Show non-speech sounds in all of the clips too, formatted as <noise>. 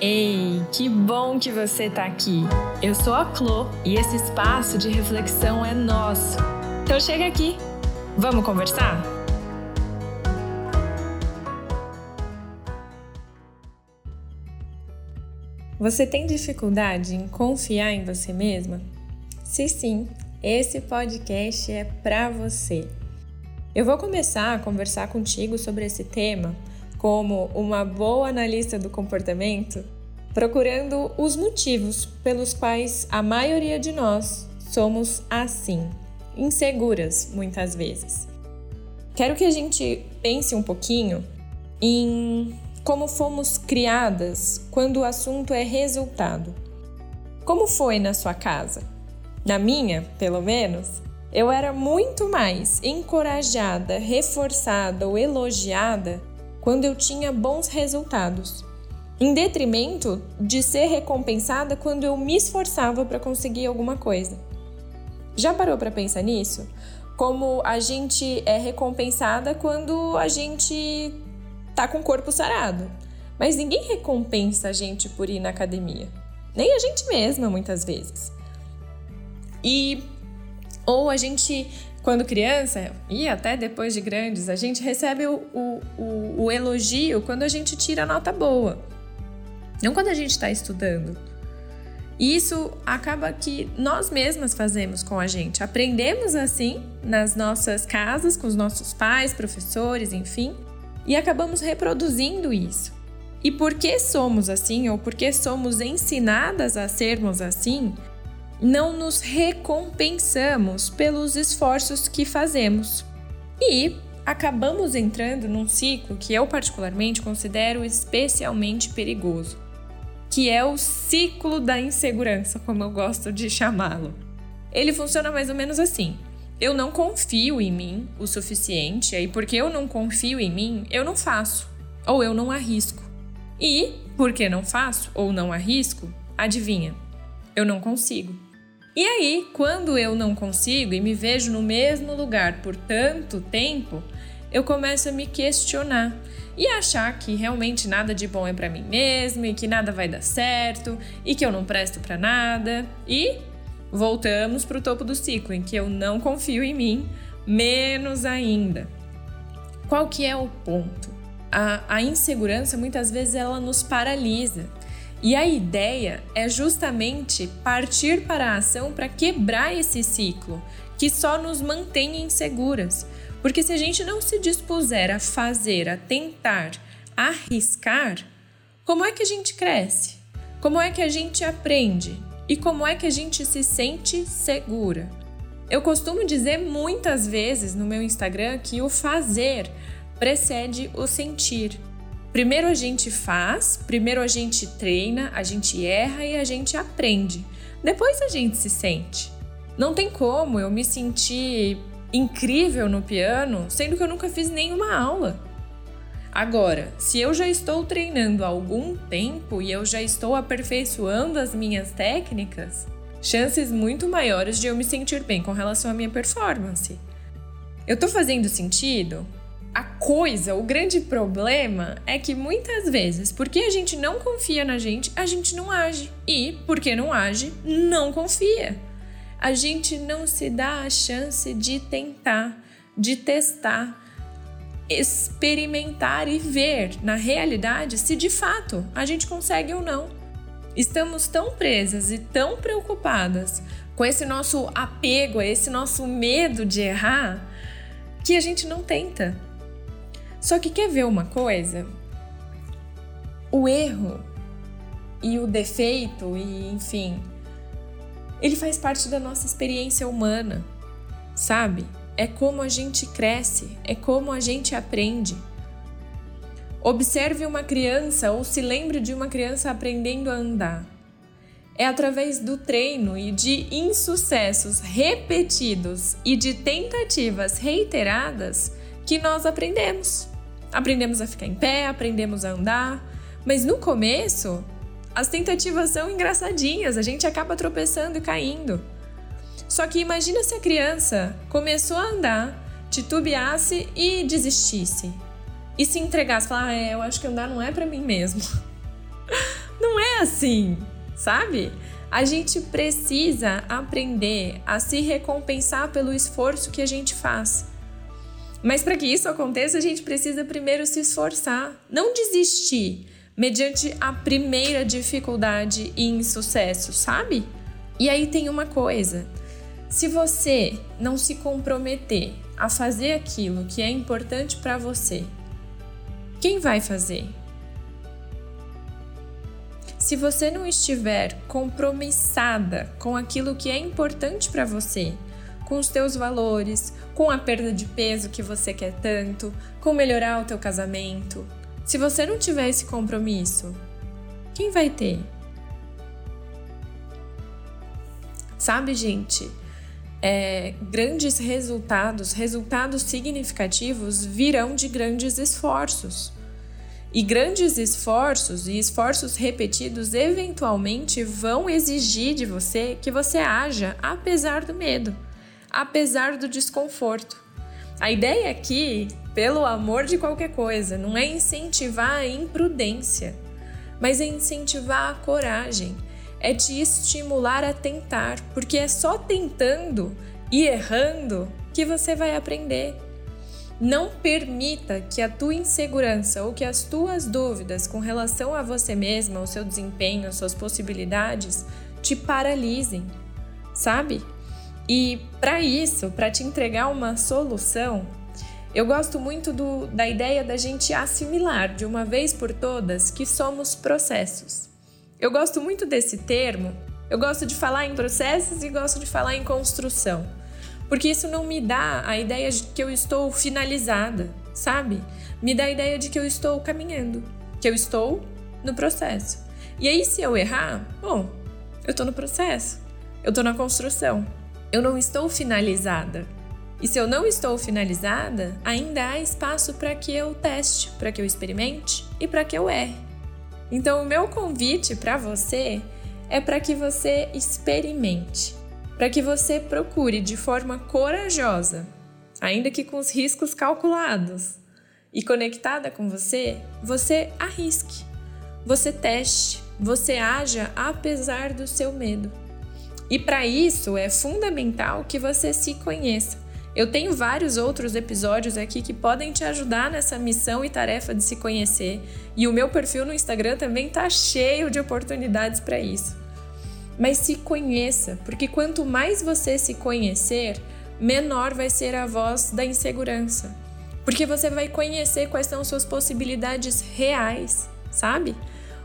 Ei, que bom que você está aqui! Eu sou a Clo e esse espaço de reflexão é nosso. Então chega aqui, vamos conversar? Você tem dificuldade em confiar em você mesma? Se sim, esse podcast é para você. Eu vou começar a conversar contigo sobre esse tema como uma boa analista do comportamento, procurando os motivos pelos quais a maioria de nós somos assim, inseguras muitas vezes. Quero que a gente pense um pouquinho em como fomos criadas quando o assunto é resultado. Como foi na sua casa? Na minha, pelo menos, eu era muito mais encorajada, reforçada ou elogiada quando eu tinha bons resultados, em detrimento de ser recompensada quando eu me esforçava para conseguir alguma coisa. Já parou para pensar nisso? Como a gente é recompensada quando a gente tá com o corpo sarado. Mas ninguém recompensa a gente por ir na academia. Nem a gente mesma, muitas vezes. E ou a gente quando criança e até depois de grandes, a gente recebe o, o, o, o elogio quando a gente tira nota boa, não quando a gente está estudando. E isso acaba que nós mesmas fazemos com a gente. Aprendemos assim nas nossas casas, com os nossos pais, professores, enfim, e acabamos reproduzindo isso. E porque somos assim, ou porque somos ensinadas a sermos assim, não nos recompensamos pelos esforços que fazemos. E acabamos entrando num ciclo que eu, particularmente, considero especialmente perigoso, que é o ciclo da insegurança, como eu gosto de chamá-lo. Ele funciona mais ou menos assim. Eu não confio em mim o suficiente, aí porque eu não confio em mim, eu não faço, ou eu não arrisco. E, porque não faço ou não arrisco, adivinha, eu não consigo. E aí, quando eu não consigo e me vejo no mesmo lugar por tanto tempo, eu começo a me questionar e achar que realmente nada de bom é para mim mesmo e que nada vai dar certo e que eu não presto para nada e voltamos para o topo do ciclo em que eu não confio em mim, menos ainda. Qual que é o ponto? A, a insegurança muitas vezes ela nos paralisa e a ideia é justamente partir para a ação para quebrar esse ciclo, que só nos mantém inseguras. Porque se a gente não se dispuser a fazer, a tentar, a arriscar, como é que a gente cresce? Como é que a gente aprende? E como é que a gente se sente segura? Eu costumo dizer muitas vezes no meu Instagram que o fazer precede o sentir. Primeiro a gente faz, primeiro a gente treina, a gente erra e a gente aprende. Depois a gente se sente. Não tem como eu me sentir incrível no piano sendo que eu nunca fiz nenhuma aula. Agora, se eu já estou treinando há algum tempo e eu já estou aperfeiçoando as minhas técnicas, chances muito maiores de eu me sentir bem com relação à minha performance. Eu estou fazendo sentido? A coisa, o grande problema é que muitas vezes, porque a gente não confia na gente, a gente não age. E porque não age, não confia. A gente não se dá a chance de tentar, de testar, experimentar e ver na realidade se de fato a gente consegue ou não. Estamos tão presas e tão preocupadas com esse nosso apego, esse nosso medo de errar, que a gente não tenta. Só que quer ver uma coisa? O erro e o defeito e enfim, ele faz parte da nossa experiência humana, sabe? É como a gente cresce, é como a gente aprende. Observe uma criança ou se lembre de uma criança aprendendo a andar. É através do treino e de insucessos repetidos e de tentativas reiteradas que nós aprendemos. Aprendemos a ficar em pé, aprendemos a andar, mas no começo as tentativas são engraçadinhas, a gente acaba tropeçando e caindo. Só que imagina se a criança começou a andar, titubeasse e desistisse. E se entregasse, falar, ah, é, eu acho que andar não é para mim mesmo. <laughs> Não é assim, sabe? A gente precisa aprender a se recompensar pelo esforço que a gente faz. Mas para que isso aconteça, a gente precisa primeiro se esforçar, não desistir mediante a primeira dificuldade e insucesso, sabe? E aí tem uma coisa: se você não se comprometer a fazer aquilo que é importante para você, quem vai fazer? Se você não estiver compromissada com aquilo que é importante para você, com os teus valores, com a perda de peso que você quer tanto, com melhorar o teu casamento. Se você não tiver esse compromisso, quem vai ter? Sabe, gente? É, grandes resultados, resultados significativos virão de grandes esforços. E grandes esforços e esforços repetidos eventualmente vão exigir de você que você haja apesar do medo apesar do desconforto. A ideia aqui, pelo amor de qualquer coisa, não é incentivar a imprudência, mas é incentivar a coragem, é te estimular a tentar, porque é só tentando e errando que você vai aprender. Não permita que a tua insegurança ou que as tuas dúvidas com relação a você mesma, ao seu desempenho, às suas possibilidades, te paralisem, sabe? E para isso, para te entregar uma solução, eu gosto muito do, da ideia da gente assimilar de uma vez por todas que somos processos. Eu gosto muito desse termo, eu gosto de falar em processos e gosto de falar em construção, porque isso não me dá a ideia de que eu estou finalizada, sabe? Me dá a ideia de que eu estou caminhando, que eu estou no processo. E aí, se eu errar, bom, eu estou no processo, eu estou na construção eu não estou finalizada. E se eu não estou finalizada, ainda há espaço para que eu teste, para que eu experimente e para que eu erre. Então, o meu convite para você é para que você experimente, para que você procure de forma corajosa, ainda que com os riscos calculados, e conectada com você, você arrisque, você teste, você haja apesar do seu medo. E para isso é fundamental que você se conheça. Eu tenho vários outros episódios aqui que podem te ajudar nessa missão e tarefa de se conhecer, e o meu perfil no Instagram também tá cheio de oportunidades para isso. Mas se conheça, porque quanto mais você se conhecer, menor vai ser a voz da insegurança. Porque você vai conhecer quais são suas possibilidades reais, sabe?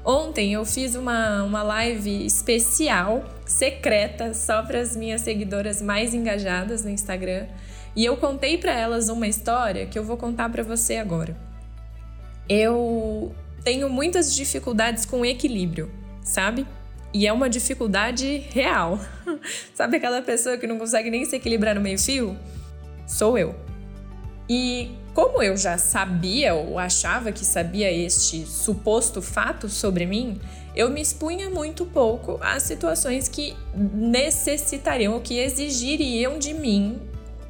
Ontem eu fiz uma, uma live especial, secreta, só para as minhas seguidoras mais engajadas no Instagram. E eu contei para elas uma história que eu vou contar para você agora. Eu tenho muitas dificuldades com equilíbrio, sabe? E é uma dificuldade real. <laughs> sabe aquela pessoa que não consegue nem se equilibrar no meio-fio? Sou eu. E como eu já sabia ou achava que sabia este suposto fato sobre mim, eu me expunha muito pouco às situações que necessitariam ou que exigiriam de mim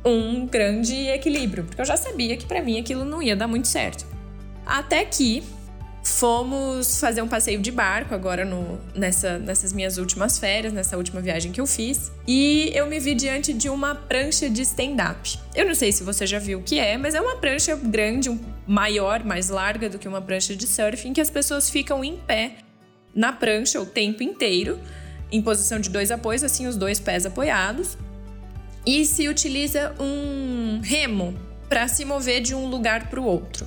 um grande equilíbrio, porque eu já sabia que para mim aquilo não ia dar muito certo. Até que fomos fazer um passeio de barco agora no, nessa, nessas minhas últimas férias, nessa última viagem que eu fiz, e eu me vi diante de uma prancha de stand-up. Eu não sei se você já viu o que é, mas é uma prancha grande, um, maior, mais larga do que uma prancha de surf, em que as pessoas ficam em pé na prancha o tempo inteiro, em posição de dois apoios, assim, os dois pés apoiados, e se utiliza um remo para se mover de um lugar para o outro.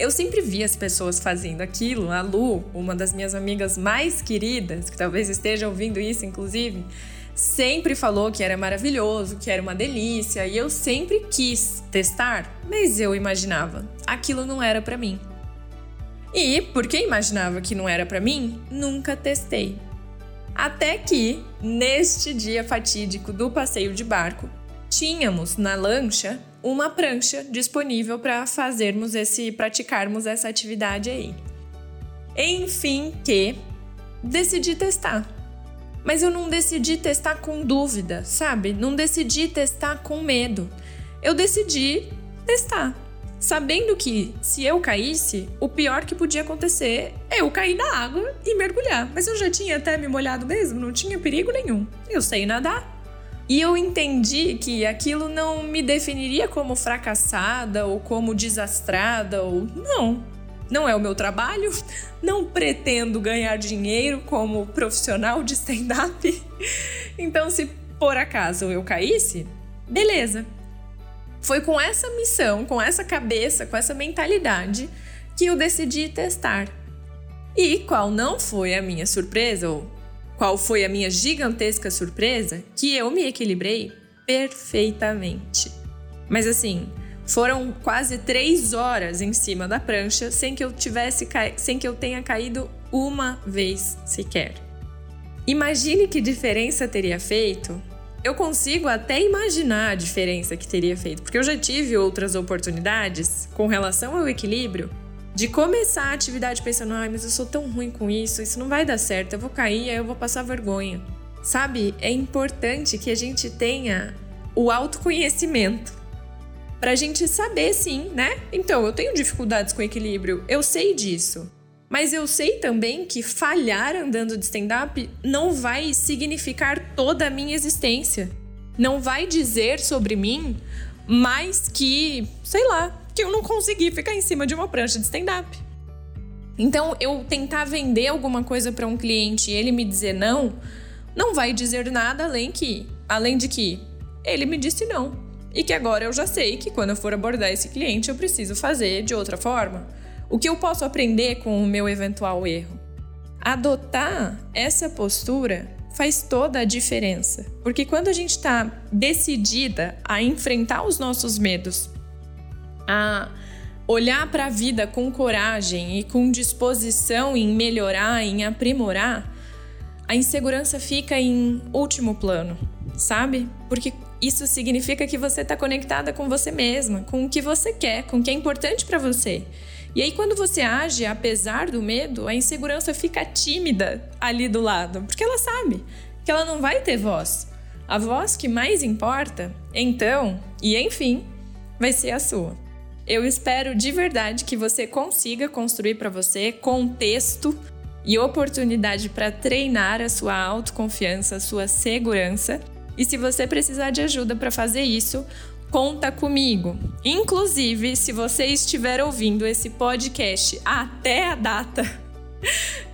Eu sempre vi as pessoas fazendo aquilo. A Lu, uma das minhas amigas mais queridas, que talvez esteja ouvindo isso, inclusive, sempre falou que era maravilhoso, que era uma delícia, e eu sempre quis testar, mas eu imaginava, aquilo não era para mim. E porque imaginava que não era para mim, nunca testei. Até que, neste dia fatídico do passeio de barco, tínhamos na lancha uma prancha disponível para fazermos esse, praticarmos essa atividade aí. Enfim, que decidi testar. Mas eu não decidi testar com dúvida, sabe? Não decidi testar com medo. Eu decidi testar. sabendo que se eu caísse, o pior que podia acontecer é eu cair na água e mergulhar. Mas eu já tinha até me molhado mesmo, não tinha perigo nenhum. Eu sei nadar. E eu entendi que aquilo não me definiria como fracassada ou como desastrada ou não. Não é o meu trabalho, <laughs> não pretendo ganhar dinheiro como profissional de stand-up. <laughs> Então, se por acaso eu caísse, beleza. Foi com essa missão, com essa cabeça, com essa mentalidade que eu decidi testar. E qual não foi a minha surpresa, ou qual foi a minha gigantesca surpresa, que eu me equilibrei perfeitamente. Mas assim, foram quase três horas em cima da prancha sem que eu tivesse sem que eu tenha caído uma vez sequer. Imagine que diferença teria feito. Eu consigo até imaginar a diferença que teria feito, porque eu já tive outras oportunidades com relação ao equilíbrio de começar a atividade pensando, ai, mas eu sou tão ruim com isso, isso não vai dar certo, eu vou cair, aí eu vou passar vergonha. Sabe? É importante que a gente tenha o autoconhecimento para a gente saber sim, né? Então, eu tenho dificuldades com equilíbrio, eu sei disso. Mas eu sei também que falhar andando de stand-up não vai significar toda a minha existência. Não vai dizer sobre mim mais que, sei lá, que eu não consegui ficar em cima de uma prancha de stand-up. Então, eu tentar vender alguma coisa para um cliente e ele me dizer não, não vai dizer nada além que, além de que ele me disse não e que agora eu já sei que quando eu for abordar esse cliente eu preciso fazer de outra forma. O que eu posso aprender com o meu eventual erro? Adotar essa postura faz toda a diferença, porque quando a gente está decidida a enfrentar os nossos medos, a olhar para a vida com coragem e com disposição em melhorar, em aprimorar, a insegurança fica em último plano, sabe? Porque isso significa que você está conectada com você mesma, com o que você quer, com o que é importante para você. E aí, quando você age apesar do medo, a insegurança fica tímida ali do lado, porque ela sabe que ela não vai ter voz. A voz que mais importa, então e enfim, vai ser a sua. Eu espero de verdade que você consiga construir para você contexto e oportunidade para treinar a sua autoconfiança, a sua segurança e se você precisar de ajuda para fazer isso, conta comigo. Inclusive, se você estiver ouvindo esse podcast até a data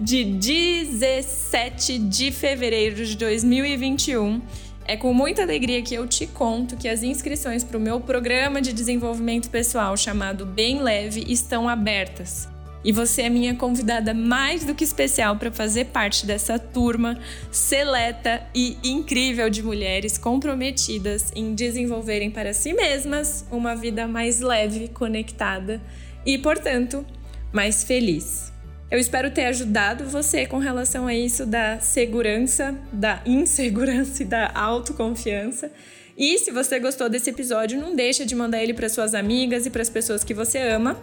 de 17 de fevereiro de 2021, é com muita alegria que eu te conto que as inscrições para o meu programa de desenvolvimento pessoal chamado Bem Leve estão abertas. E você é minha convidada mais do que especial para fazer parte dessa turma seleta e incrível de mulheres comprometidas em desenvolverem para si mesmas uma vida mais leve, conectada e, portanto, mais feliz. Eu espero ter ajudado você com relação a isso da segurança, da insegurança <laughs> e da autoconfiança. E se você gostou desse episódio, não deixa de mandar ele para suas amigas e para as pessoas que você ama.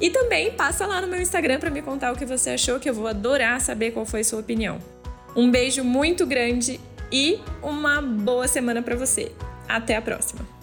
E também passa lá no meu Instagram para me contar o que você achou, que eu vou adorar saber qual foi sua opinião. Um beijo muito grande e uma boa semana para você. Até a próxima.